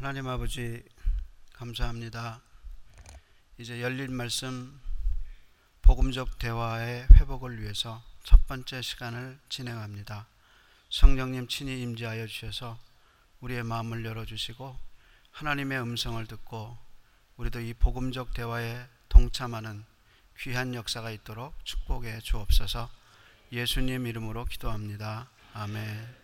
하나님 아버지 감사합니다. 이제 열린 말씀 복음적 대화의 회복을 위해서 첫 번째 시간을 진행합니다. 성령님 친히 임재하여 주셔서 우리의 마음을 열어 주시고 하나님의 음성을 듣고 우리도 이 복음적 대화에 동참하는 귀한 역사가 있도록 축복해 주옵소서. 예수님 이름으로 기도합니다. 아멘.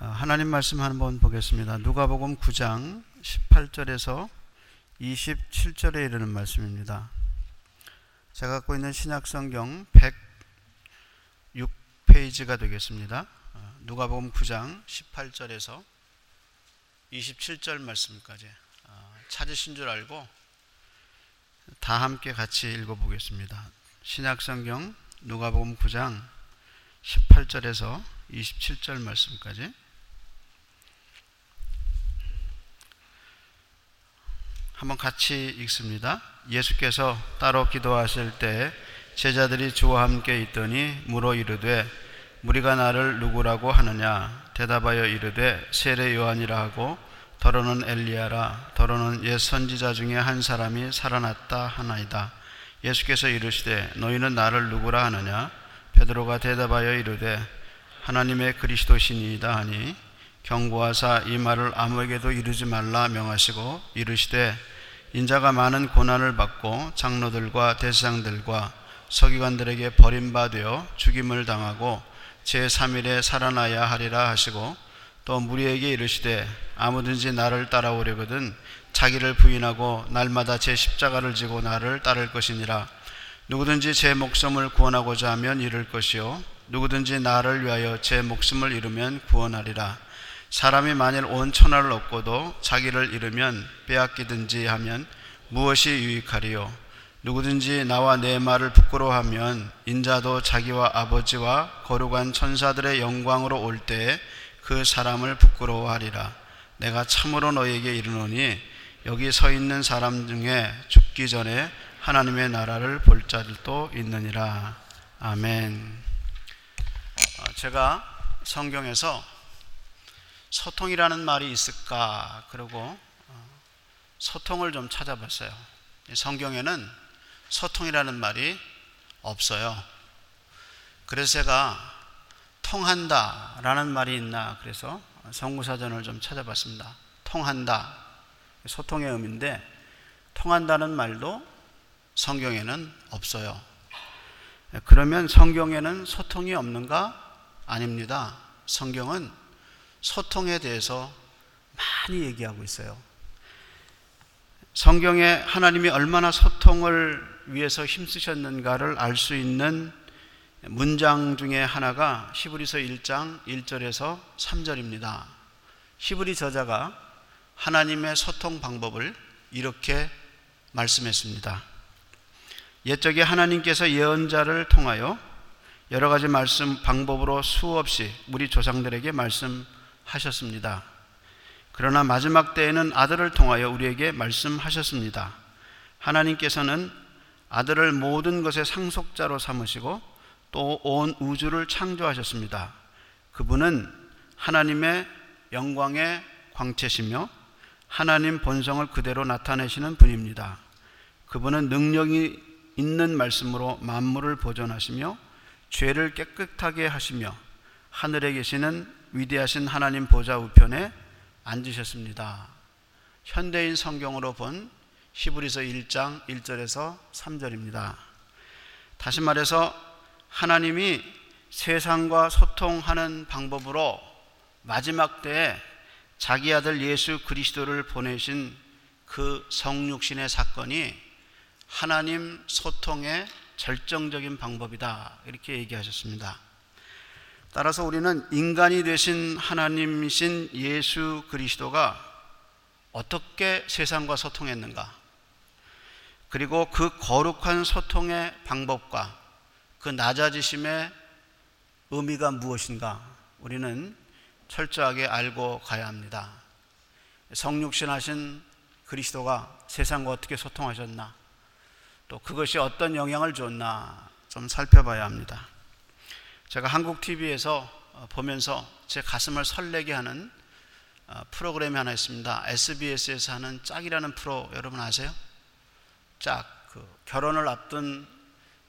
아, 하나님 말씀 한번 보겠습니다. 누가복음 9장 18절에서 27절에 이르는 말씀입니다. 제가 갖고 있는 신약 성경 106페이지가 되겠습니다. 아, 누가복음 9장 18절에서 27절 말씀까지 아, 찾으신 줄 알고 다 함께 같이 읽어 보겠습니다. 신약 성경 누가복음 9장 18절에서 27절 말씀까지 한번 같이 읽습니다. 예수께서 따로 기도하실 때 제자들이 주와 함께 있더니 물어 이르되 무리가 나를 누구라고 하느냐? 대답하여 이르되 세례 요한이라 하고 더러는 엘리야라 더러는 옛 선지자 중에 한 사람이 살아났다 하나이다. 예수께서 이르시되 너희는 나를 누구라 하느냐? 베드로가 대답하여 이르되 하나님의 그리스도시니이다 하니 경고하사 이 말을 아무에게도 이르지 말라 명하시고 이르시되 인자가 많은 고난을 받고 장로들과 대상들과 서기관들에게 버림받아 죽임을 당하고 제3일에 살아나야 하리라 하시고 또 무리에게 이르시되 아무든지 나를 따라오려거든 자기를 부인하고 날마다 제 십자가를 지고 나를 따를 것이니라. 누구든지 제 목숨을 구원하고자 하면 잃을 것이요. 누구든지 나를 위하여 제 목숨을 잃으면 구원하리라 사람이 만일 온 천하를 얻고도 자기를 잃으면 빼앗기든지 하면 무엇이 유익하리요? 누구든지 나와 내 말을 부끄러워하면 인자도 자기와 아버지와 거룩한 천사들의 영광으로 올 때에 그 사람을 부끄러워하리라. 내가 참으로 너에게 이르노니 여기 서 있는 사람 중에 죽기 전에 하나님의 나라를 볼 자들도 있느니라. 아멘. 어, 제가 성경에서 소통이라는 말이 있을까? 그리고 어, 소통을 좀 찾아봤어요. 성경에는 소통이라는 말이 없어요. 그래서 제가 통한다 라는 말이 있나 그래서 성구사전을 좀 찾아봤습니다. 통한다. 소통의 의미인데 통한다는 말도 성경에는 없어요. 그러면 성경에는 소통이 없는가? 아닙니다. 성경은 소통에 대해서 많이 얘기하고 있어요. 성경에 하나님이 얼마나 소통을 위해서 힘쓰셨는가를 알 수 있는 문장 중에 하나가 히브리서 1장 1절에서 3절입니다. 히브리 저자가 하나님의 소통 방법을 이렇게 말씀했습니다. 옛적에 하나님께서 예언자를 통하여 여러 가지 말씀 방법으로 수없이 우리 조상들에게 말씀 하셨습니다. 그러나 마지막 때에는 아들을 통하여 우리에게 말씀하셨습니다. 하나님께서는 아들을 모든 것의 상속자로 삼으시고 또 온 우주를 창조하셨습니다. 그분은 하나님의 영광의 광채시며 하나님 본성을 그대로 나타내시는 분입니다. 그분은 능력이 있는 말씀으로 만물을 보존하시며 죄를 깨끗하게 하시며 하늘에 계시는 위대하신 하나님 보좌 우편에 앉으셨습니다. 현대인 성경으로 본 히브리서 1장 1절에서 3절입니다. 다시 말해서 하나님이 세상과 소통하는 방법으로 마지막 때에 자기 아들 예수 그리스도를 보내신 그 성육신의 사건이 하나님 소통의 절정적인 방법이다. 이렇게 얘기하셨습니다. 따라서 우리는 인간이 되신 하나님이신 예수 그리스도가 어떻게 세상과 소통했는가? 그리고 그 거룩한 소통의 방법과 그 낮아지심의 의미가 무엇인가? 우리는 철저하게 알고 가야 합니다. 성육신 하신 그리스도가 세상과 어떻게 소통하셨나? 또 그것이 어떤 영향을 줬나? 좀 살펴봐야 합니다. 제가 한국 TV에서 어, 보면서 제 가슴을 설레게 하는 어, 프로그램이 하나 있습니다. SBS에서 하는 짝이라는 프로 여러분 아세요? 짝. 그 결혼을 앞둔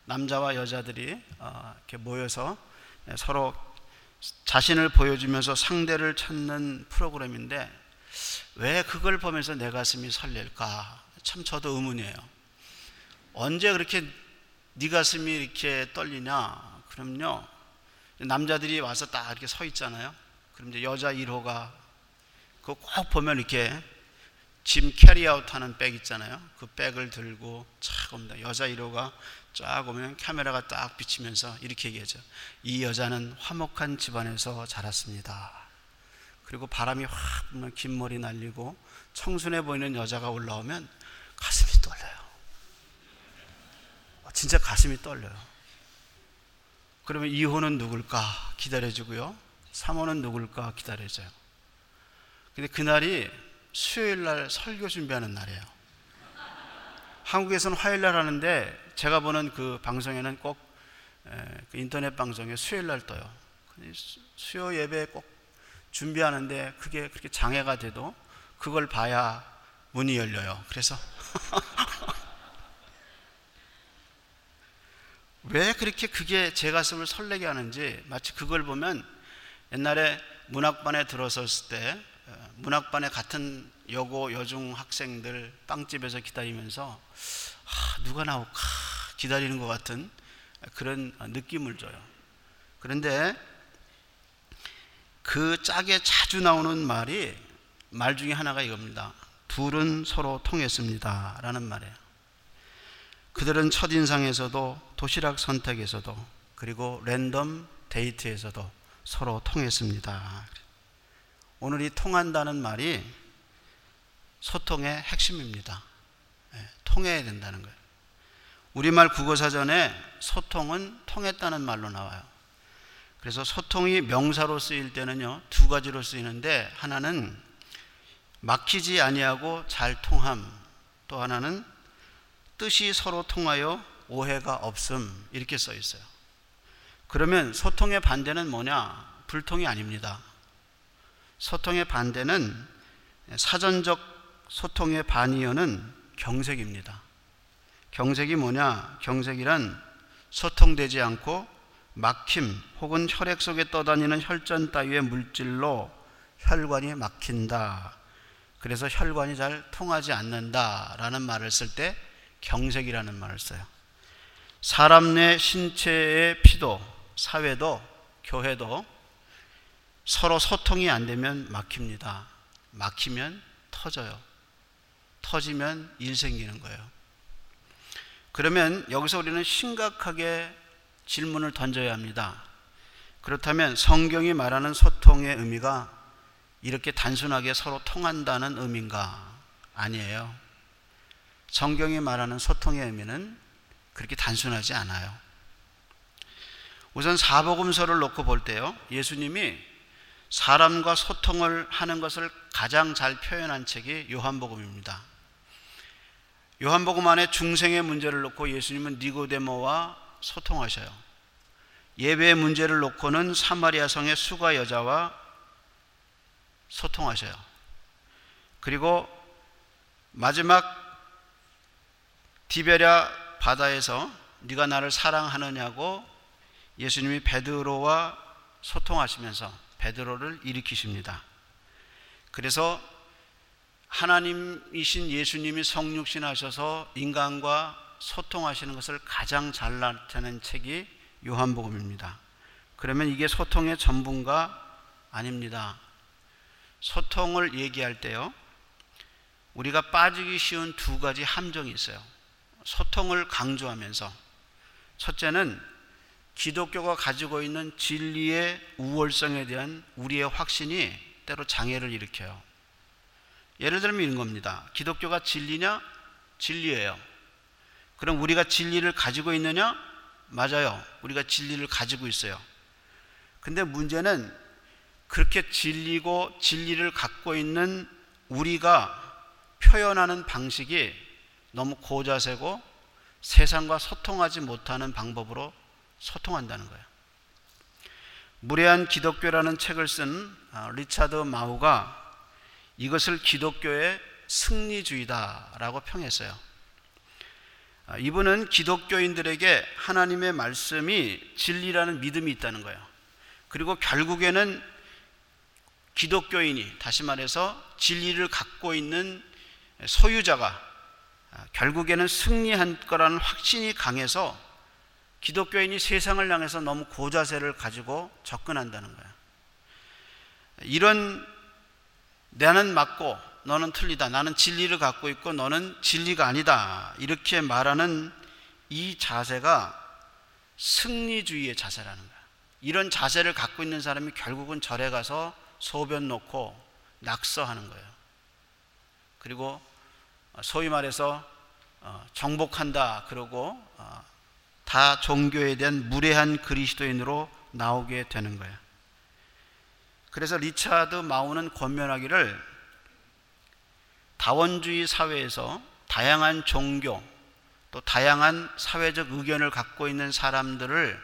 남자와 여자들이 어, 이렇게 모여서 서로 자신을 보여주면서 상대를 찾는 프로그램인데 왜 그걸 보면서 내 가슴이 설렐까? 참 저도 의문이에요. 언제 그렇게 네 가슴이 이렇게 떨리냐? 그럼요. 남자들이 와서 딱 이렇게 서 있잖아요. 그럼 이제 여자 1호가 그거 꼭 보면 이렇게 짐 carry out 하는 백 있잖아요. 그 백을 들고 쫙 옵니다. 여자 1호가 쫙 오면 카메라가 딱 비치면서 이렇게 얘기하죠. 이 여자는 화목한 집안에서 자랐습니다. 그리고 바람이 확 불면 긴 머리 날리고 청순해 보이는 여자가 올라오면 가슴이 떨려요. 어, 진짜 가슴이 떨려요. 그러면 2호는 누굴까 기다려주고요. 3호는 누굴까 기다려줘요. 근데 그날이 수요일 날 설교 준비하는 날이에요. 한국에서는 화요일 날 하는데 제가 보는 그 방송에는 꼭그 인터넷 방송에 수요일 날 떠요. 수요 예배 꼭 준비하는데 그게 그렇게 장애가 돼도 그걸 봐야 문이 열려요. 그래서 왜 그렇게 그게 제 가슴을 설레게 하는지 마치 그걸 보면 옛날에 문학반에 들어섰을 때 어, 문학반에 같은 여고 여중 학생들 빵집에서 기다리면서 아, 누가 나올까 기다리는 것 같은 그런 느낌을 줘요. 그런데 그 짝에 자주 나오는 말이 말 중에 하나가 이겁니다. 둘은 서로 통했습니다. 라는 말이에요. 그들은 첫인상에서도 도시락 선택에서도 그리고 랜덤 데이트에서도 서로 통했습니다. 오늘 이 통한다는 말이 소통의 핵심입니다. 네, 통해야 된다는 거예요. 우리말 국어사전에 소통은 통했다는 말로 나와요. 그래서 소통이 명사로 쓰일 때는요, 두 가지로 쓰이는데, 하나는 막히지 아니하고 잘 통함, 또 하나는 뜻이 서로 통하여 오해가 없음, 이렇게 써 있어요. 그러면 소통의 반대는 뭐냐? 불통이 아닙니다. 소통의 반대는 사전적 소통의 반이어는 경색입니다. 경색이 뭐냐? 경색이란 소통되지 않고 막힘 혹은 혈액 속에 떠다니는 혈전 따위의 물질로 혈관이 막힌다. 그래서 혈관이 잘 통하지 않는다라는 말을 쓸때 경색이라는 말을 써요. 사람 내 신체의 피도 사회도 교회도 서로 소통이 안 되면 막힙니다. 막히면 터져요. 터지면 일 생기는 거예요. 그러면 여기서 우리는 심각하게 질문을 던져야 합니다. 그렇다면 성경이 말하는 소통의 의미가 이렇게 단순하게 서로 통한다는 의미인가? 아니에요. 성경이 말하는 소통의 의미는 그렇게 단순하지 않아요. 우선 사복음서를 놓고 볼 때요. 예수님이 사람과 소통을 하는 것을 가장 잘 표현한 책이 요한복음입니다. 요한복음 안에 중생의 문제를 놓고 예수님은 니고데모와 소통하셔요. 예배의 문제를 놓고는 사마리아 성의 수가 여자와 소통하셔요. 그리고 마지막 디베랴 바다에서 네가 나를 사랑하느냐고 예수님이 베드로와 소통하시면서 베드로를 일으키십니다. 그래서 하나님이신 예수님이 성육신 하셔서 인간과 소통하시는 것을 가장 잘 나타낸 책이 요한복음입니다. 그러면 이게 소통의 전부인가? 아닙니다. 소통을 얘기할 때요, 우리가 빠지기 쉬운 두 가지 함정이 있어요. 소통을 강조하면서, 첫째는 기독교가 가지고 있는 진리의 우월성에 대한 우리의 확신이 때로 장애를 일으켜요. 예를 들면 이런 겁니다. 기독교가 진리냐? 진리예요. 그럼 우리가 진리를 가지고 있느냐? 맞아요. 우리가 진리를 가지고 있어요. 근데 문제는 그렇게 진리고 진리를 갖고 있는 우리가 표현하는 방식이 너무 고자세고 세상과 소통하지 못하는 방법으로 소통한다는 거예요. 무례한 기독교라는 책을 쓴 아, 리차드 마우가 이것을 기독교의 승리주의다라고 평했어요. 아, 이분은 기독교인들에게 하나님의 말씀이 진리라는 믿음이 있다는 거예요. 그리고 결국에는 기독교인이 다시 말해서 진리를 갖고 있는 소유자가 아, 결국에는 승리한 거라는 확신이 강해서 기독교인이 세상을 향해서 너무 고자세를 가지고 접근한다는 거예요. 이런 나는 맞고 너는 틀리다. 나는 진리를 갖고 있고 너는 진리가 아니다. 이렇게 말하는 이 자세가 승리주의의 자세라는 거야. 이런 자세를 갖고 있는 사람이 결국은 절에 가서 소변 놓고 낙서하는 거예요. 그리고 소위 말해서 어, 정복한다 그러고 어, 다 종교에 대한 무례한 그리스도인으로 나오게 되는 거예요. 그래서 리차드 마우는 권면하기를 다원주의 사회에서 다양한 종교 또 다양한 사회적 의견을 갖고 있는 사람들을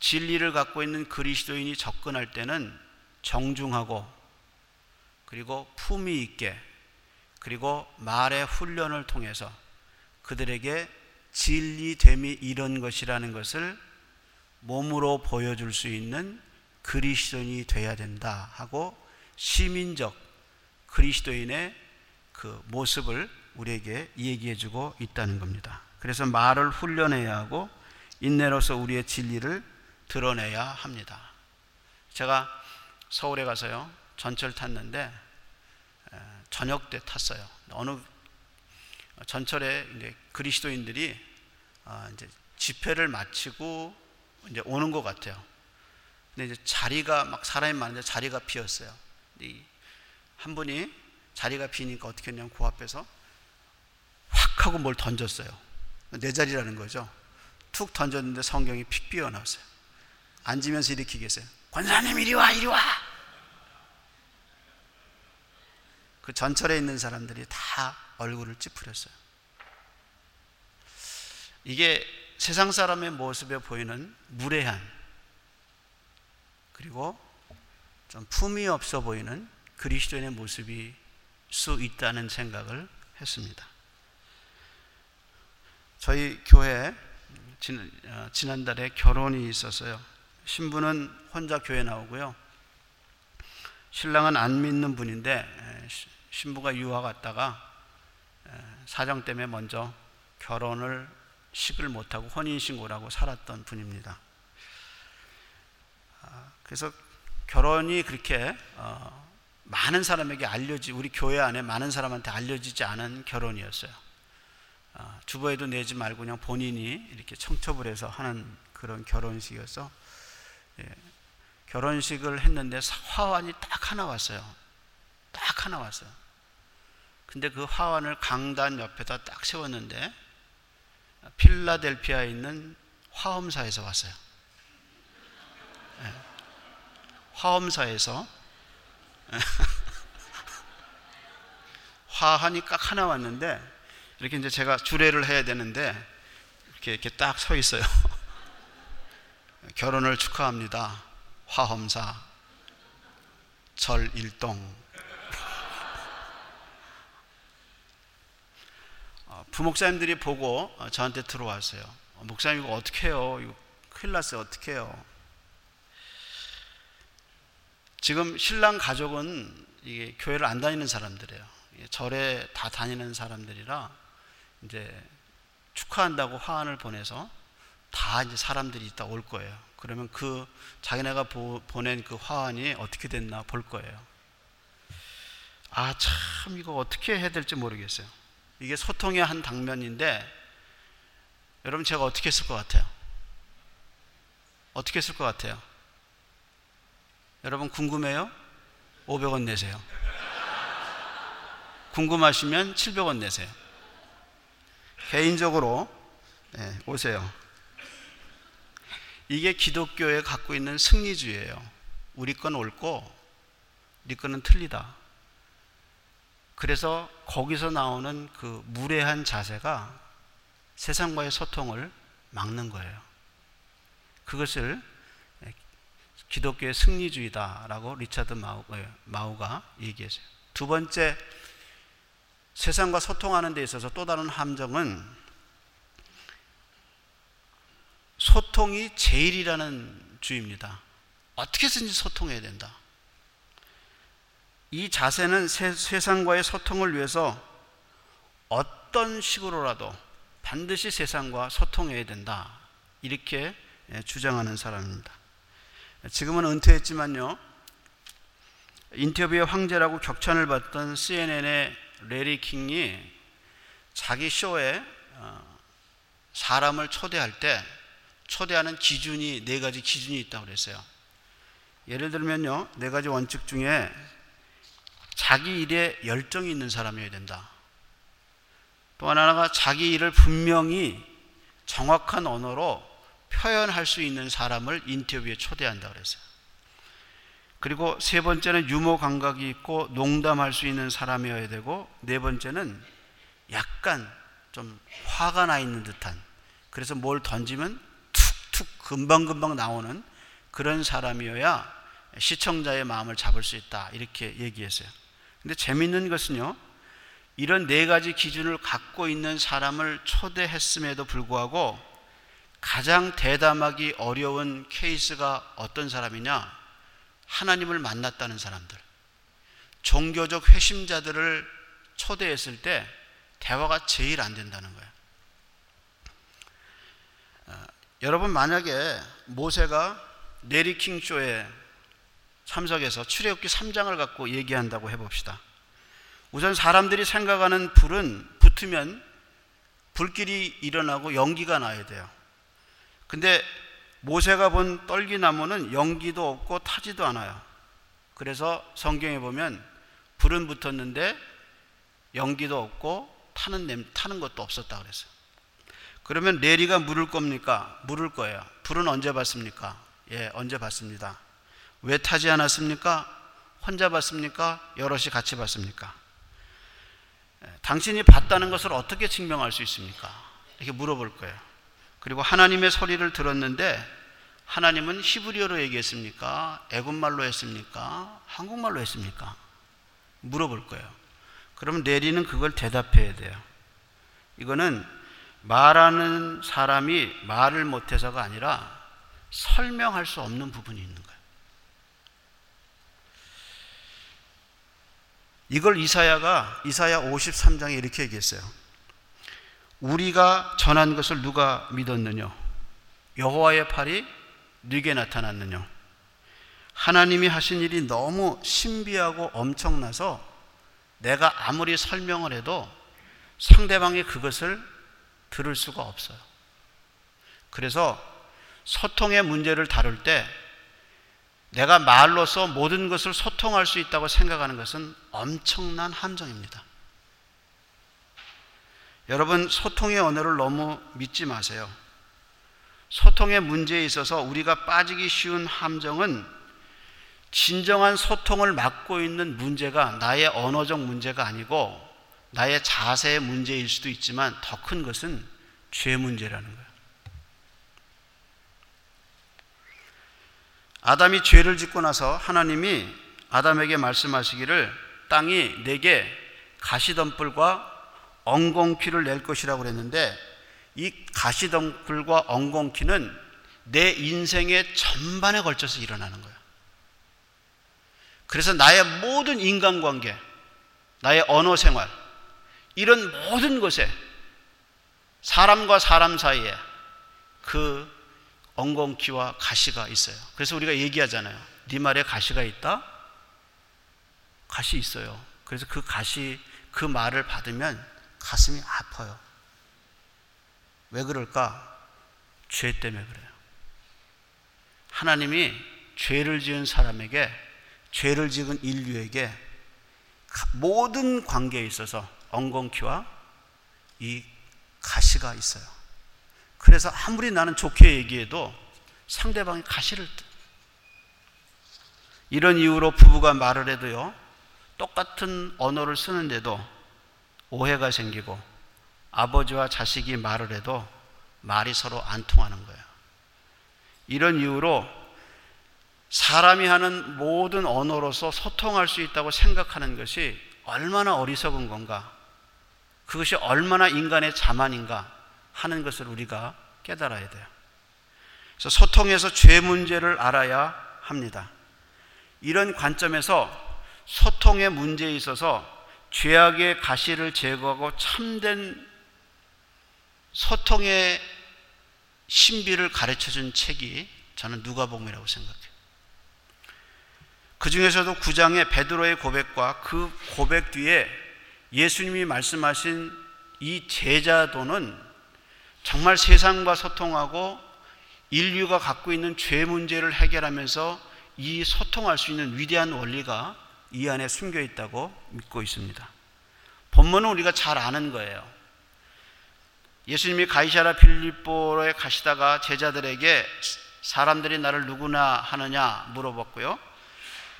진리를 갖고 있는 그리스도인이 접근할 때는 정중하고 그리고 품위 있게 그리고 말의 훈련을 통해서 그들에게 진리됨이 이런 것이라는 것을 몸으로 보여줄 수 있는 그리스도인이 되어야 된다 하고 시민적 그리스도인의 그 모습을 우리에게 얘기해 주고 있다는 겁니다. 그래서 말을 훈련해야 하고 인내로서 우리의 진리를 드러내야 합니다. 제가 서울에 가서요 전철 탔는데 저녁 때 탔어요. 어느 전철에 이제 그리스도인들이 아, 이제 집회를 마치고 이제 오는 것 같아요. 근데 이제 자리가 막 사람이 많은데 자리가 비었어요. 한 분이 자리가 비니까 어떻게 했냐면 그 앞에서 확 하고 뭘 던졌어요. 내 자리라는 거죠. 툭 던졌는데 성경이 픽 비어 나왔어요. 앉으면서 계세요. 권사님 이리 와, 이리 와. 그 전철에 있는 사람들이 다 얼굴을 찌푸렸어요. 이게 세상 사람의 모습에 보이는 무례한 그리고 좀 품위 없어 보이는 그리스도인의 모습이 수 있다는 생각을 했습니다. 저희 교회 어, 지난 달에 결혼이 있었어요. 신부는 혼자 교회 나오고요. 신랑은 안 믿는 분인데 신부가 유학 갔다가 사정 때문에 먼저 결혼을 식을 못하고 혼인신고라고 살았던 분입니다. 아, 그래서 결혼이 그렇게 어, 많은 사람에게 알려지 우리 교회 안에 많은 사람한테 알려지지 않은 결혼이었어요. 아, 주부에도 내지 말고 그냥 본인이 이렇게 청첩을 해서 하는 그런 결혼식이어서 예, 결혼식을 했는데 화환이 딱 하나 왔어요. 딱 하나 왔어요. 근데 그 화환을 강단 옆에다 딱 세웠는데 필라델피아에 있는 화엄사에서 왔어요. 예, 화엄사에서 화환이 딱 하나 왔는데 이렇게 이제 제가 주례를 해야 되는데 이렇게 이렇게 딱 서 있어요. 결혼을 축하합니다. 화엄사 절일동 부목사님들이 보고 저한테 들어왔어요. 어, 목사님 이거 어떻게 해요? 이거 큰일 났어요. 어떻게 해요? 지금 신랑 가족은 이게 교회를 안 다니는 사람들이에요. 절에 다 다니는 사람들이라 이제 축하한다고 화환을 보내서 다 이제 사람들이 있다 올 거예요. 그러면 그 자기네가 보, 보낸 그 화환이 어떻게 됐나 볼 거예요. 아, 참, 이거 어떻게 해야 될지 모르겠어요. 이게 소통의 한 당면인데, 여러분 제가 어떻게 했을 것 같아요? 어떻게 했을 것 같아요? 여러분 궁금해요? 500원 내세요. 궁금하시면 700원 내세요. 개인적으로 네, 오세요. 이게 기독교에 갖고 있는 승리주의예요. 우리 건 옳고 네 거는 틀리다. 그래서 거기서 나오는 그 무례한 자세가 세상과의 소통을 막는 거예요. 그것을 기독교의 승리주의다라고 리차드 마우, 가 얘기했어요. 두 번째, 세상과 소통하는 데 있어서 또 다른 함정은 소통이 제일이라는 주의입니다. 어떻게 든지 소통해야 된다. 이 자세는 세, 세상과의 소통을 위해서 어떤 식으로라도 반드시 세상과 소통해야 된다. 이렇게 예, 주장하는 사람입니다. 지금은 은퇴했지만요. 인터뷰의 황제라고 격찬을 받던 CNN의 레리 킹이 자기 쇼에 어, 사람을 초대할 때 초대하는 기준이 네 가지 기준이 있다고 그랬어요. 예를 들면요, 네 가지 원칙 중에 자기 일에 열정이 있는 사람이어야 된다. 또 하나가 자기 일을 분명히 정확한 언어로 표현할 수 있는 사람을 인터뷰에 초대한다 그랬어요. 그리고 세 번째는 유머 감각이 있고 농담할 수 있는 사람이어야 되고 네 번째는 약간 좀 화가 나 있는 듯한 그래서 뭘 던지면 툭툭 금방금방 나오는 그런 사람이어야 시청자의 마음을 잡을 수 있다 이렇게 얘기했어요. 근데 재밌는 것은요. 이런 네 가지 기준을 갖고 있는 사람을 초대했음에도 불구하고 가장 대담하기 어려운 케이스가 어떤 사람이냐? 하나님을 만났다는 사람들. 종교적 회심자들을 초대했을 때 대화가 제일 안 된다는 거예요. 어, 여러분 만약에 모세가 네리킹 쇼에 참석해서 출애굽기 3장을 갖고 얘기한다고 해봅시다. 우선 사람들이 생각하는 불은 붙으면 불길이 일어나고 연기가 나야 돼요. 근데 모세가 본 떨기나무는 연기도 없고 타지도 않아요. 그래서 성경에 보면 불은 붙었는데 연기도 없고 타는 냄 타는 것도 없었다 그랬어요. 그러면 내리가 물을 겁니까? 물을 거예요. 불은 언제 봤습니까? 예, 언제 봤습니다. 왜 타지 않았습니까? 혼자 봤습니까? 여럿이 같이 봤습니까? 당신이 봤다는 것을 어떻게 증명할 수 있습니까? 이렇게 물어볼 거예요. 그리고 하나님의 소리를 들었는데 하나님은 히브리어로 얘기했습니까? 애굽말로 했습니까? 한국말로 했습니까? 물어볼 거예요. 그러면 내리는 그걸 대답해야 돼요. 이거는 말하는 사람이 말을 못해서가 아니라 설명할 수 없는 부분이 있는 거예요. 이걸 이사야가 이사야 53장에 이렇게 얘기했어요. 우리가 전한 것을 누가 믿었느냐? 여호와의 팔이 네게 나타났느냐? 하나님이 하신 일이 너무 신비하고 엄청나서 내가 아무리 설명을 해도 상대방이 그것을 들을 수가 없어요. 그래서 소통의 문제를 다룰 때 내가 말로서 모든 것을 소통할 수 있다고 생각하는 것은 엄청난 함정입니다. 여러분, 소통의 언어를 너무 믿지 마세요. 소통의 문제에 있어서 우리가 빠지기 쉬운 함정은 진정한 소통을 막고 있는 문제가 나의 언어적 문제가 아니고 나의 자세의 문제일 수도 있지만 더 큰 것은 죄 문제라는 거예요. 아담이 죄를 짓고 나서 하나님이 아담에게 말씀하시기를 땅이 내게 가시덤불과 엉겅퀴를 낼 것이라고 그랬는데 이 가시덤불과 엉겅퀴는 내 인생의 전반에 걸쳐서 일어나는 거예요. 그래서 나의 모든 인간관계, 나의 언어 생활, 이런 모든 것에 사람과 사람 사이에 그 엉겅퀴와 가시가 있어요. 그래서 우리가 얘기하잖아요. 네 말에 가시가 있다? 가시 있어요. 그래서 그 가시, 그 말을 받으면 가슴이 아파요. 왜 그럴까? 죄 때문에 그래요. 하나님이 죄를 지은 사람에게, 죄를 지은 인류에게 모든 관계에 있어서 엉겅퀴와 이 가시가 있어요. 그래서 아무리 나는 좋게 얘기해도 상대방이 가시를 뜯. 이런 이유로 부부가 말을 해도요, 똑같은 언어를 쓰는데도 오해가 생기고 아버지와 자식이 말을 해도 말이 서로 안 통하는 거예요. 이런 이유로 사람이 하는 모든 언어로서 소통할 수 있다고 생각하는 것이 얼마나 어리석은 건가? 그것이 얼마나 인간의 자만인가 하는 것을 우리가 깨달아야 돼요. 그래서 소통에서 죄 문제를 알아야 합니다. 이런 관점에서 소통의 문제에 있어서 죄악의 가시를 제거하고 참된 소통의 신비를 가르쳐 준 책이 저는 누가복음이라고 생각해요. 그 중에서도 9장의 베드로의 고백과 그 고백 뒤에 예수님이 말씀하신 이 제자도는 정말 세상과 소통하고 인류가 갖고 있는 죄 문제를 해결하면서 이 소통할 수 있는 위대한 원리가 이 안에 숨겨 있다고 믿고 있습니다. 본문은 우리가 잘 아는 거예요. 예수님이 가이사라 빌립보에 가시다가 제자들에게 사람들이 나를 누구나 하느냐 물어봤고요.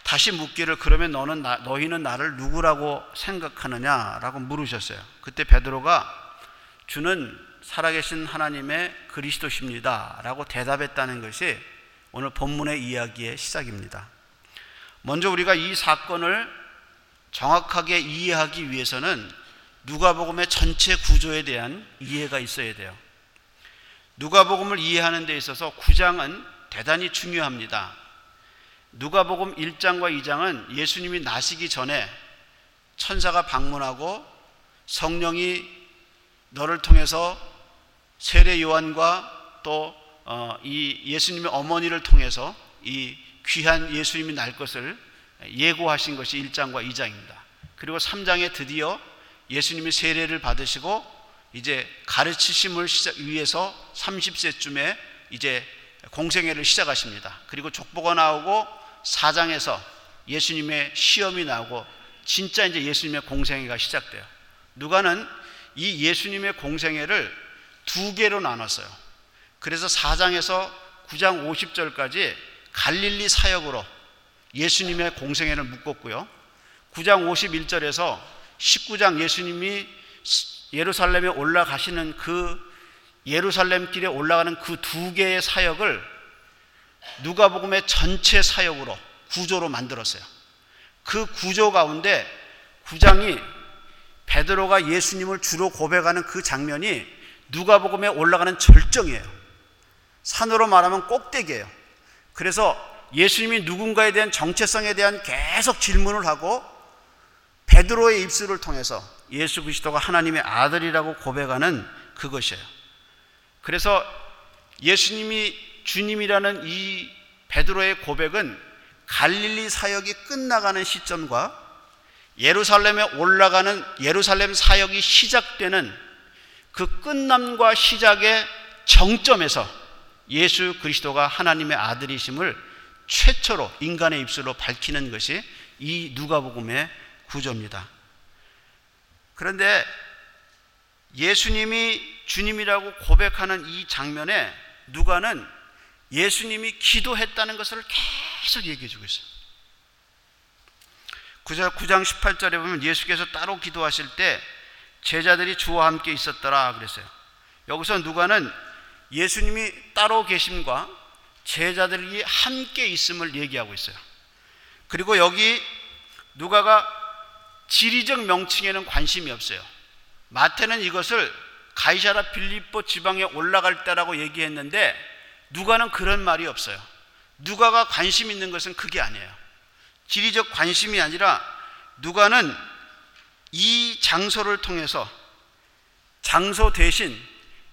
다시 묻기를 그러면 너는 나, 너희는 나를 누구라고 생각하느냐라고 물으셨어요. 그때 베드로가 주는 살아계신 하나님의 그리스도십니다 라고 대답했다는 것이 오늘 본문의 이야기의 시작입니다. 먼저 우리가 이 사건을 정확하게 이해하기 위해서는 누가복음의 전체 구조에 대한 이해가 있어야 돼요. 누가복음을 이해하는 데 있어서 9장은 대단히 중요합니다. 누가복음 1장과 2장은 예수님이 나시기 전에 천사가 방문하고 성령이 너를 통해서 세례 요한과 또이 어, 예수님의 어머니를 통해서 이 귀한 예수님이 날 것을 예고하신 것이 1장과 2장입니다. 그리고 3장에 드디어 예수님이 세례를 받으시고 이제 가르치심을 위해서 30세쯤에 이제 공생애를 시작하십니다. 그리고 족보가 나오고 4장에서 예수님의 시험이 나오고 진짜 이제 예수님의 공생애가 시작돼요. 누가는 이 예수님의 공생애를 두 개로 나눴어요. 그래서 4장에서 9장 50절까지 갈릴리 사역으로 예수님의 공생애를 묶었고요. 9장 51절에서 19장 예수님이 예루살렘에 올라가시는 그 예루살렘 길에 올라가는 그 두 개의 사역을 누가복음의 전체 사역으로 구조로 만들었어요. 그 구조 가운데 9장이 베드로가 예수님을 주로 고백하는 그 장면이 누가복음에 올라가는 절정이에요. 산으로 말하면 꼭대기예요. 그래서 예수님이 누군가에 대한 정체성에 대한 계속 질문을 하고 베드로의 입술을 통해서 예수 그리스도가 하나님의 아들이라고 고백하는 그것이에요. 그래서 예수님이 주님이라는 이 베드로의 고백은 갈릴리 사역이 끝나가는 시점과 예루살렘에 올라가는 예루살렘 사역이 시작되는 그 끝남과 시작의 정점에서 예수 그리스도가 하나님의 아들이심을 최초로 인간의 입술로 밝히는 것이 이 누가복음의 구조입니다. 그런데 예수님이 주님이라고 고백하는 이 장면에 누가는 예수님이 기도했다는 것을 계속 얘기해 주고 있어요. 9장 18절에 보면 예수께서 따로 기도하실 때 제자들이 주와 함께 있었더라 그랬어요. 여기서 누가는 예수님이 따로 계심과 제자들이 함께 있음을 얘기하고 있어요. 그리고 여기 누가가 지리적 명칭에는 관심이 없어요. 마태는 이것을 가이사라 빌립보 지방에 올라갈 때라고 얘기했는데 누가는 그런 말이 없어요. 누가가 관심 있는 것은 그게 아니에요. 지리적 관심이 아니라 누가는 이 장소를 통해서 장소 대신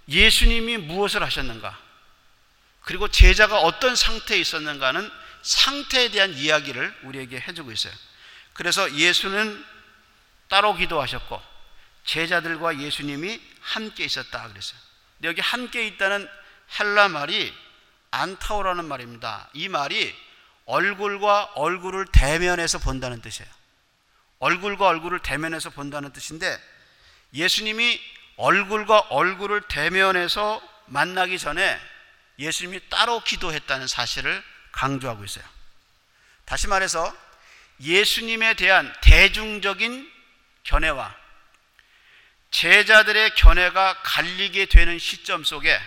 예수님이 무엇을 하셨는가 그리고 제자가 어떤 상태에 있었는가는 상태에 대한 이야기를 우리에게 해주고 있어요. 그래서 예수는 따로 기도하셨고 제자들과 예수님이 함께 있었다 그랬어요. 여기 함께 있다는 헬라 말이 안타오라는 말입니다. 이 말이 얼굴과 얼굴을 대면해서 본다는 뜻이에요. 얼굴과 얼굴을 대면해서 본다는 뜻인데 예수님이 얼굴과 얼굴을 대면해서 만나기 전에 예수님이 따로 기도했다는 사실을 강조하고 있어요. 다시 말해서 예수님에 대한 대중적인 견해와 제자들의 견해가 갈리게 되는 시점 속에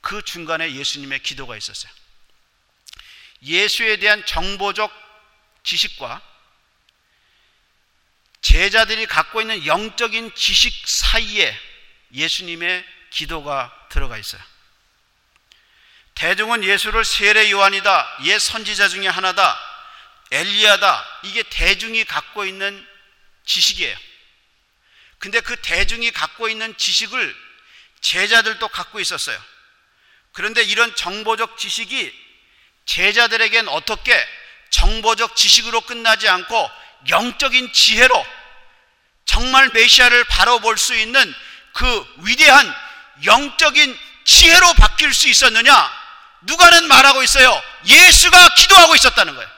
그 중간에 예수님의 기도가 있었어요. 예수에 대한 정보적 지식과 제자들이 갖고 있는 영적인 지식 사이에 예수님의 기도가 들어가 있어요. 대중은 예수를 세례 요한이다, 옛 선지자 중에 하나다, 엘리야다, 이게 대중이 갖고 있는 지식이에요. 근데 그 대중이 갖고 있는 지식을 제자들도 갖고 있었어요. 그런데 이런 정보적 지식이 제자들에겐 어떻게 정보적 지식으로 끝나지 않고 영적인 지혜로 정말 메시아를 바로 볼수 있는 그 위대한 영적인 지혜로 바뀔 수 있었느냐? 누가는 말하고 있어요. 예수가 기도하고 있었다는 거예요.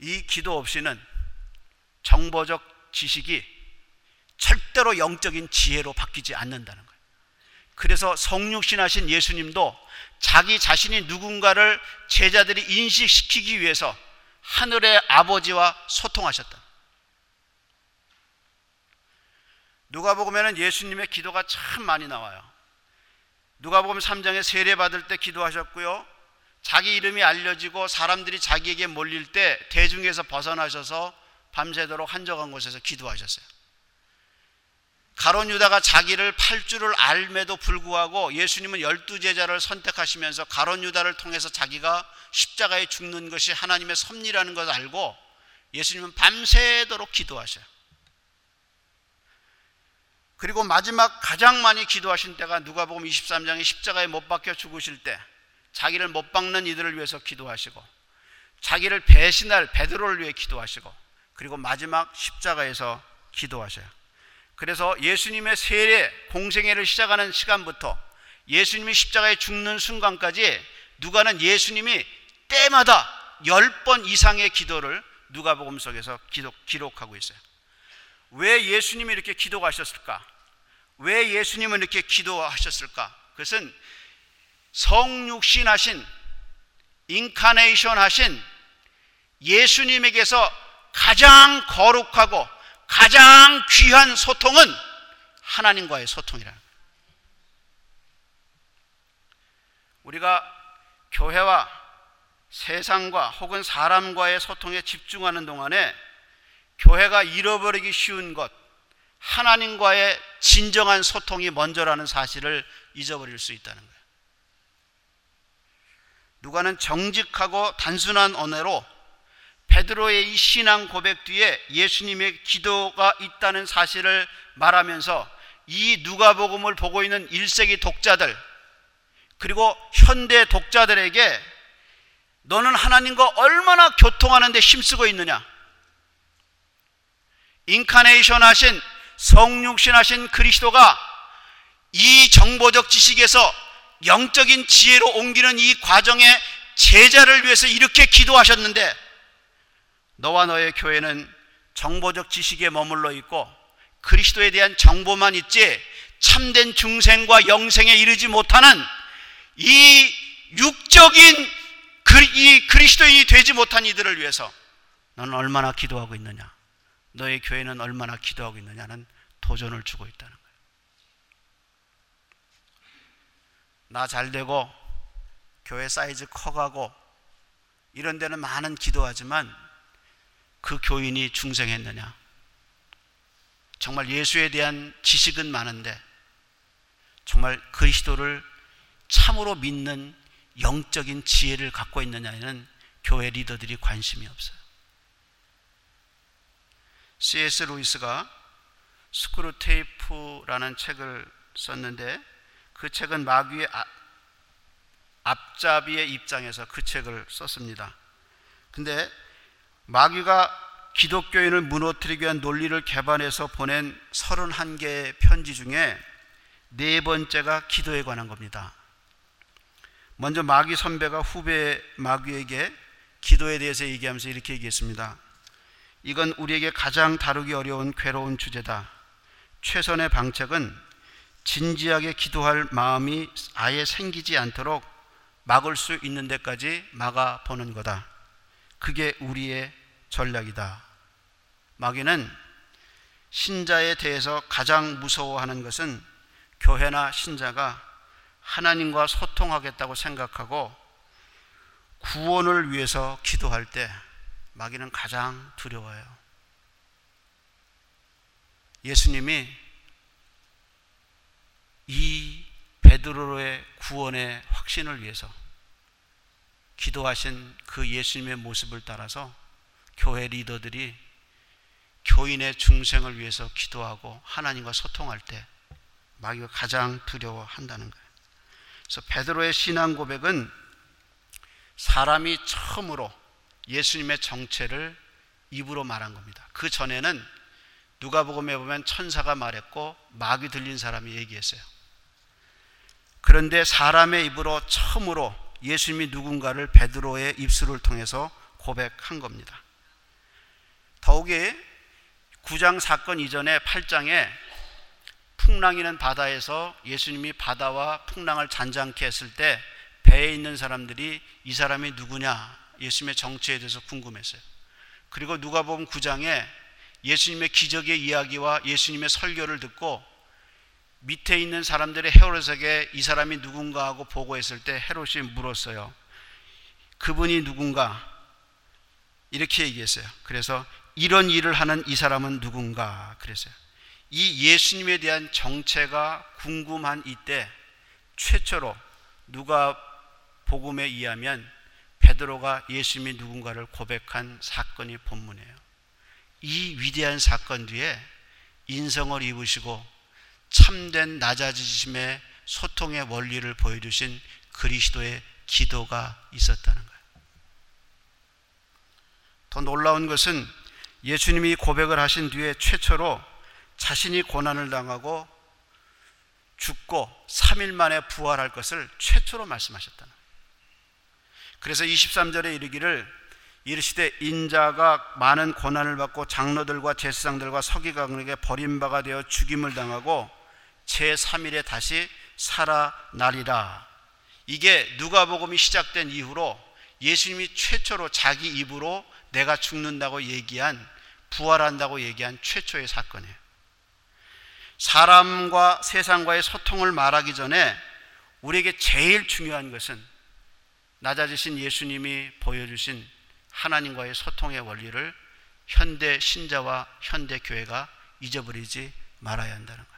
이 기도 없이는 정보적 지식이 절대로 영적인 지혜로 바뀌지 않는다는 거예요. 그래서 성육신하신 예수님도 자기 자신이 누군가를 제자들이 인식시키기 위해서 하늘의 아버지와 소통하셨다. 누가 보면 예수님의 기도가 참 많이 나와요. 누가 보면 3장에 세례 받을 때 기도하셨고요. 자기 이름이 알려지고 사람들이 자기에게 몰릴 때 대중에서 벗어나셔서 밤새도록 한적한 곳에서 기도하셨어요. 가론 유다가 자기를 팔 줄을 알매도 불구하고 예수님은 열두 제자를 선택하시면서 가론 유다를 통해서 자기가 십자가에 죽는 것이 하나님의 섭리라는 것을 알고 예수님은 밤새도록 기도하셔요. 그리고 마지막 가장 많이 기도하신 때가 누가복음 23장에 십자가에 못 박혀 죽으실 때 자기를 못 박는 이들을 위해서 기도하시고 자기를 배신할 베드로를 위해 기도하시고 그리고 마지막 십자가에서 기도하셔요. 그래서 예수님의 세례 공생애를 시작하는 시간부터 예수님이 십자가에 죽는 순간까지 누가는 예수님이 때마다 열 번 이상의 기도를 누가복음 속에서 기록, 기록하고 있어요. 왜 예수님이 이렇게 기도하셨을까? 왜 예수님은 이렇게 기도하셨을까? 그것은 성육신 하신 인카네이션 하신 예수님에게서 가장 거룩하고 가장 귀한 소통은 하나님과의 소통이라. 우리가 교회와 세상과 혹은 사람과의 소통에 집중하는 동안에 교회가 잃어버리기 쉬운 것, 하나님과의 진정한 소통이 먼저라는 사실을 잊어버릴 수 있다는 거예요. 누가는 정직하고 단순한 언어로 베드로의 이 신앙 고백 뒤에 예수님의 기도가 있다는 사실을 말하면서 이 누가복음을 보고 있는 1세기 독자들 그리고 현대 독자들에게 너는 하나님과 얼마나 교통하는 데 힘쓰고 있느냐? 인카네이션 하신 성육신 하신 그리스도가 이 정보적 지식에서 영적인 지혜로 옮기는 이 과정에 제자를 위해서 이렇게 기도하셨는데 너와 너의 교회는 정보적 지식에 머물러 있고 그리스도에 대한 정보만 있지 참된 중생과 영생에 이르지 못하는 이 육적인 이 그리스도인이 되지 못한 이들을 위해서 너는 얼마나 기도하고 있느냐? 너의 교회는 얼마나 기도하고 있느냐는 도전을 주고 있다는 거예요. 나 잘 되고 교회 사이즈 커가고 이런 데는 많은 기도하지만 그 교인이 중생했느냐? 정말 예수에 대한 지식은 많은데 정말 그리스도를 참으로 믿는 영적인 지혜를 갖고 있느냐에는 교회 리더들이 관심이 없어요. C.S. 루이스가 스크루 테이프라는 책을 썼는데 그 책은 마귀의 아, 앞잡이의 입장에서 그 책을 썼습니다. 근데 마귀가 기독교인을 무너뜨리기 위한 논리를 개발해서 보낸 31개의 편지 중에 네 번째가 기도에 관한 겁니다. 먼저 마귀 선배가 후배 마귀에게 기도에 대해서 얘기하면서 이렇게 얘기했습니다. 이건 우리에게 가장 다루기 어려운 괴로운 주제다. 최선의 방책은 진지하게 기도할 마음이 아예 생기지 않도록 막을 수 있는 데까지 막아 보는 거다. 그게 우리의 전략이다. 마귀는 신자에 대해서 가장 무서워하는 것은 교회나 신자가 하나님과 소통하겠다고 생각하고 구원을 위해서 기도할 때 마귀는 가장 두려워요. 예수님이 이 베드로의 구원의 확신을 위해서 기도하신 그 예수님의 모습을 따라서 교회 리더들이 교인의 중생을 위해서 기도하고 하나님과 소통할 때 마귀가 가장 두려워한다는 거예요. 그래서 베드로의 신앙 고백은 사람이 처음으로 예수님의 정체를 입으로 말한 겁니다. 그 전에는 누가복음에 보면 천사가 말했고 마귀 들린 사람이 얘기했어요. 그런데 사람의 입으로 처음으로 예수님이 누군가를 베드로의 입술을 통해서 고백한 겁니다. 더욱이 9장 사건 이전에 8장에 풍랑이는 바다에서 예수님이 바다와 풍랑을 잔잔케 했을 때 배에 있는 사람들이 이 사람이 누구냐 예수님의 정체에 대해서 궁금했어요. 그리고 누가복음 9장에 예수님의 기적의 이야기와 예수님의 설교를 듣고 밑에 있는 사람들이 헤롯에게 이 사람이 누군가 하고 보고했을 때 헤롯이 물었어요. 그분이 누군가? 이렇게 얘기했어요. 그래서 이런 일을 하는 이 사람은 누군가? 그랬어요. 이 예수님에 대한 정체가 궁금한 이때 최초로 누가 복음에 의하면 베드로가 예수님이 누군가를 고백한 사건이 본문이에요. 이 위대한 사건 뒤에 인성을 입으시고 참된 낮아지심의 소통의 원리를 보여주신 그리스도의 기도가 있었다는 거예요. 더 놀라운 것은 예수님이 고백을 하신 뒤에 최초로 자신이 고난을 당하고 죽고 3일 만에 부활할 것을 최초로 말씀하셨다는 거예요. 그래서 23절에 이르기를 이르시되 인자가 많은 고난을 받고 장로들과 제사장들과 서기관에게 버림바가 되어 죽임을 당하고 제3일에 다시 살아나리라. 이게 누가복음이 시작된 이후로 예수님이 최초로 자기 입으로 내가 죽는다고 얘기한 부활한다고 얘기한 최초의 사건이에요. 사람과 세상과의 소통을 말하기 전에 우리에게 제일 중요한 것은 낮아지신 예수님이 보여주신 하나님과의 소통의 원리를 현대 신자와 현대 교회가 잊어버리지 말아야 한다는 거예요.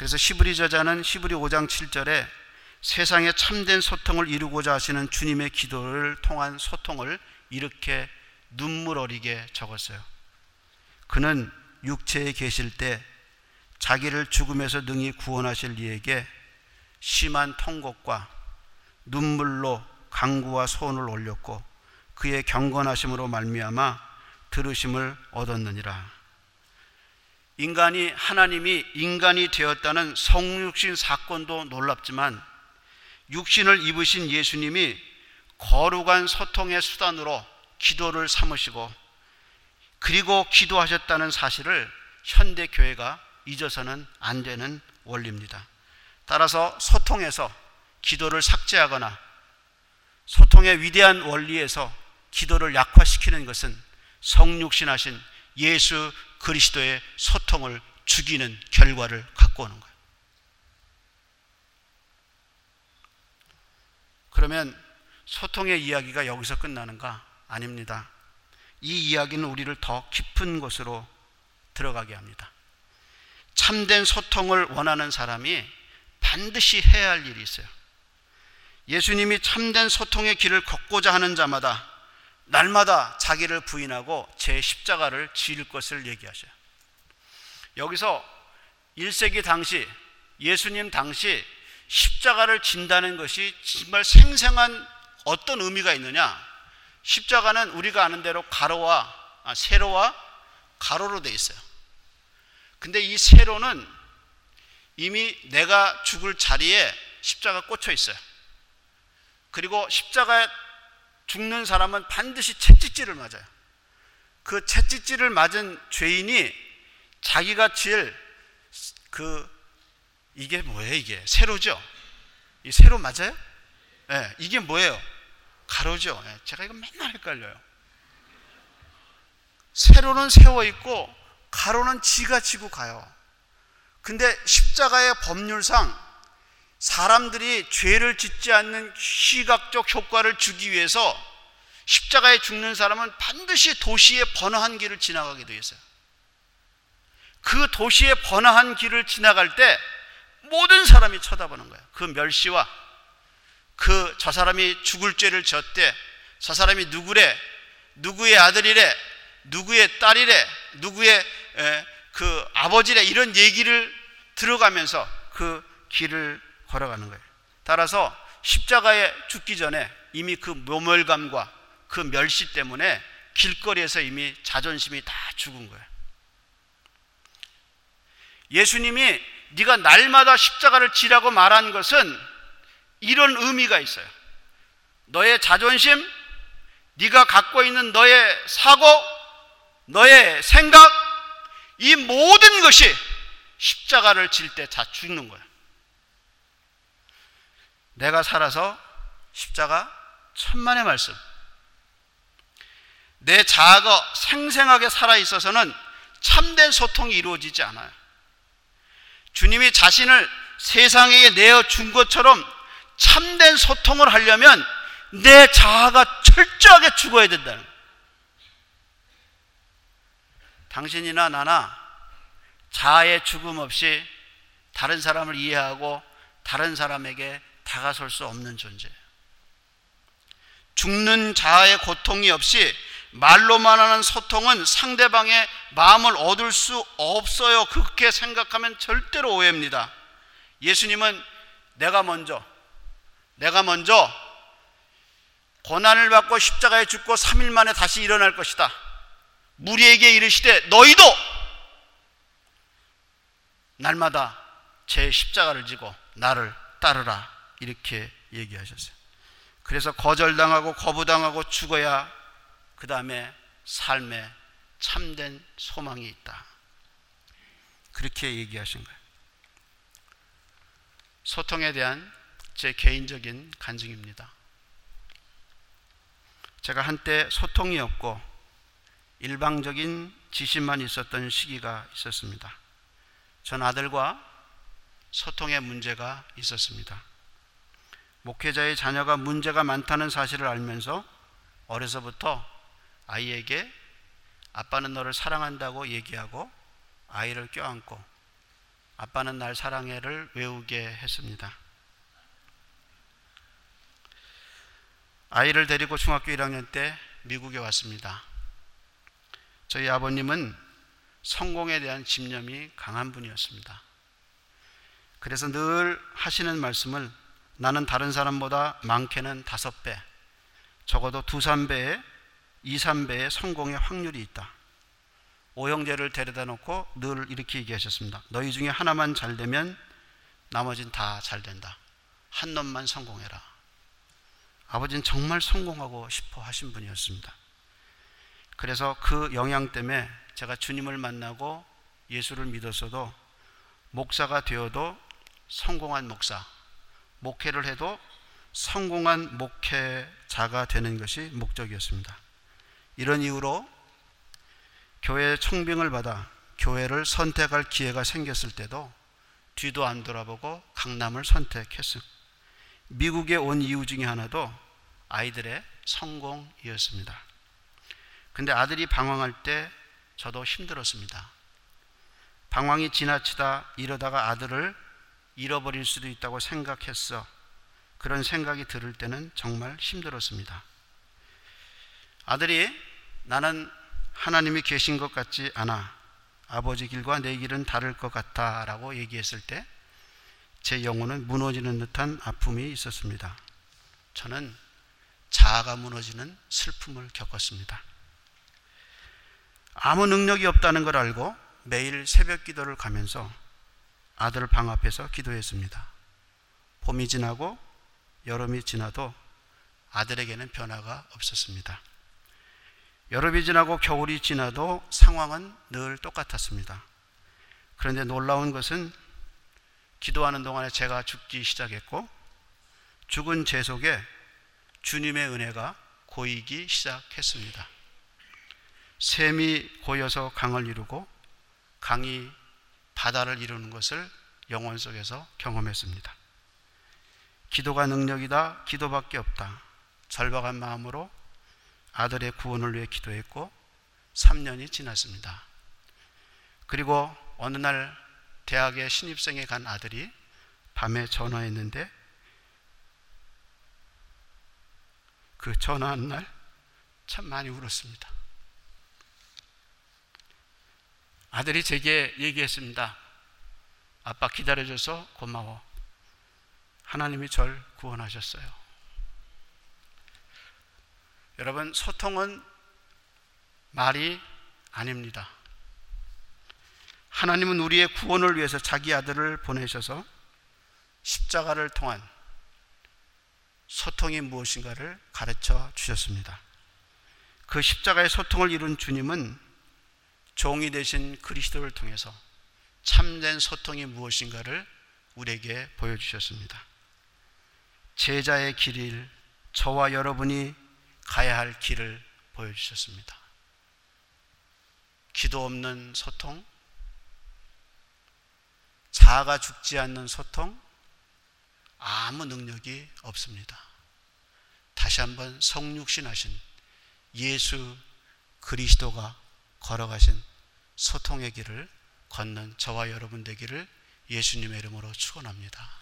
그래서 시브리 저자는 시브리 5장 7절에 세상에 참된 소통을 이루고자 하시는 주님의 기도를 통한 소통을 이렇게 눈물 어리게 적었어요. 그는 육체에 계실 때 자기를 죽음에서 능히 구원하실 이에게 심한 통곡과 눈물로 강구와 소원을 올렸고 그의 경건하심으로 말미암아 들으심을 얻었느니라. 인간이 하나님이 인간이 되었다는 성육신 사건도 놀랍지만 육신을 입으신 예수님이 거룩한 소통의 수단으로 기도를 삼으시고 그리고 기도하셨다는 사실을 현대 교회가 잊어서는 안 되는 원리입니다. 따라서 소통에서 기도를 삭제하거나 소통의 위대한 원리에서 기도를 약화시키는 것은 성육신하신 예수 그리스도의 소통을 죽이는 결과를 갖고 오는 거예요. 그러면 소통의 이야기가 여기서 끝나는가? 아닙니다. 이 이야기는 우리를 더 깊은 곳으로 들어가게 합니다. 참된 소통을 원하는 사람이 반드시 해야 할 일이 있어요. 예수님이 참된 소통의 길을 걷고자 하는 자마다 날마다 자기를 부인하고 제 십자가를 지을 것을 얘기하셔요. 여기서 1세기 당시 예수님 당시 십자가를 진다는 것이 정말 생생한 어떤 의미가 있느냐? 십자가는 우리가 아는 대로 가로와 아, 세로와 가로로 돼 있어요. 근데 이 세로는 이미 내가 죽을 자리에 십자가 꽂혀 있어요. 그리고 십자가에 죽는 사람은 반드시 채찍질을 맞아요. 그 채찍질을 맞은 죄인이 자기가 지을 그 이게 뭐예요 이게 세로죠? 이 세로 맞아요? 예, 네, 이게 뭐예요? 가로죠. 네, 제가 이거 맨날 헷갈려요. 세로는 세워 있고 가로는 지가 지고 가요. 근데 십자가의 법률상 사람들이 죄를 짓지 않는 시각적 효과를 주기 위해서 십자가에 죽는 사람은 반드시 도시의 번화한 길을 지나가게 되어 있어요. 그 도시의 번화한 길을 지나갈 때 모든 사람이 쳐다보는 거예요. 그 멸시와 그 저 사람이 죽을 죄를 졌대. 저 사람이 누구래? 누구의 아들이래? 누구의 딸이래? 누구의 그 아버지래? 이런 얘기를 들어가면서 그 길을 걸어가는 거예요. 따라서 십자가에 죽기 전에 이미 그 모멸감과 그 멸시 때문에 길거리에서 이미 자존심이 다 죽은 거예요. 예수님이 네가 날마다 십자가를 지라고 말한 것은 이런 의미가 있어요. 너의 자존심, 네가 갖고 있는 너의 사고, 너의 생각, 이 모든 것이 십자가를 질 때 다 죽는 거예요. 내가 살아서 십자가 천만의 말씀. 내 자아가 생생하게 살아 있어서는 참된 소통이 이루어지지 않아요. 주님이 자신을 세상에 내어 준 것처럼 참된 소통을 하려면 내 자아가 철저하게 죽어야 된다는 당신이나 나나 자아의 죽음 없이 다른 사람을 이해하고 다른 사람에게 다가설 수 없는 존재예요. 죽는 자아의 고통이 없이 말로만 하는 소통은 상대방의 마음을 얻을 수 없어요. 그렇게 생각하면 절대로 오해입니다. 예수님은 내가 먼저, 내가 먼저 고난을 받고 십자가에 죽고 3일 만에 다시 일어날 것이다. 무리에게 이르시되 너희도 날마다 제 십자가를 지고 나를 따르라. 이렇게 얘기하셨어요. 그래서 거절당하고 거부당하고 죽어야 그 다음에 삶에 참된 소망이 있다. 그렇게 얘기하신 거예요. 소통에 대한 제 개인적인 간증입니다. 제가 한때 소통이 없고 일방적인 지시만 있었던 시기가 있었습니다. 전 아들과 소통에 문제가 있었습니다. 목회자의 자녀가 문제가 많다는 사실을 알면서 어려서부터 아이에게 아빠는 너를 사랑한다고 얘기하고 아이를 껴안고 아빠는 날 사랑해를 외우게 했습니다. 아이를 데리고 중학교 1학년 때 미국에 왔습니다. 저희 아버님은 성공에 대한 집념이 강한 분이었습니다. 그래서 늘 하시는 말씀을 나는 다른 사람보다 많게는 다섯 배, 적어도 두, 삼 배의 2, 3배의 성공의 확률이 있다. 오형제를 데려다 놓고 늘 이렇게 얘기하셨습니다. 너희 중에 하나만 잘 되면 나머진 다 잘 된다. 한 놈만 성공해라. 아버지는 정말 성공하고 싶어 하신 분이었습니다. 그래서 그 영향 때문에 제가 주님을 만나고 예수를 믿었어도 목사가 되어도 성공한 목사, 목회를 해도 성공한 목회자가 되는 것이 목적이었습니다. 이런 이유로 교회 청빙을 받아 교회를 선택할 기회가 생겼을 때도 뒤도 안 돌아보고 강남을 선택했습니다. 미국에 온 이유 중에 하나도 아이들의 성공이었습니다. 근데 아들이 방황할 때 저도 힘들었습니다. 방황이 지나치다 이러다가 아들을 잃어버릴 수도 있다고 생각했어. 그런 생각이 들을 때는 정말 힘들었습니다. 아들이 나는 하나님이 계신 것 같지 않아. 아버지 길과 내 길은 다를 것 같아. 라고 얘기했을 때 제 영혼은 무너지는 듯한 아픔이 있었습니다. 저는 자아가 무너지는 슬픔을 겪었습니다. 아무 능력이 없다는 걸 알고 매일 새벽 기도를 가면서 아들 방 앞에서 기도했습니다. 봄이 지나고 여름이 지나도 아들에게는 변화가 없었습니다. 여름이 지나고 겨울이 지나도 상황은 늘 똑같았습니다. 그런데 놀라운 것은 기도하는 동안에 제가 죽기 시작했고 죽은 제 속에 주님의 은혜가 고이기 시작했습니다. 샘이 고여서 강을 이루고 강이 바다를 이루는 것을 영혼 속에서 경험했습니다. 기도가 능력이다. 기도밖에 없다. 절박한 마음으로 아들의 구원을 위해 기도했고 3년이 지났습니다. 그리고 어느 날 대학에 신입생에 간 아들이 밤에 전화했는데 그 전화한 날 참 많이 울었습니다. 아들이 제게 얘기했습니다. 아빠 기다려줘서 고마워. 하나님이 절 구원하셨어요. 여러분, 소통은 말이 아닙니다. 하나님은 우리의 구원을 위해서 자기 아들을 보내셔서 십자가를 통한 소통이 무엇인가를 가르쳐 주셨습니다. 그 십자가의 소통을 이룬 주님은 종이 되신 그리스도를 통해서 참된 소통이 무엇인가를 우리에게 보여주셨습니다. 제자의 길을 저와 여러분이 가야 할 길을 보여주셨습니다. 기도 없는 소통, 자아가 죽지 않는 소통, 아무 능력이 없습니다. 다시 한번 성육신하신 예수 그리스도가 걸어가신 소통의 길을 걷는 저와 여러분 되기를 예수님의 이름으로 축원합니다.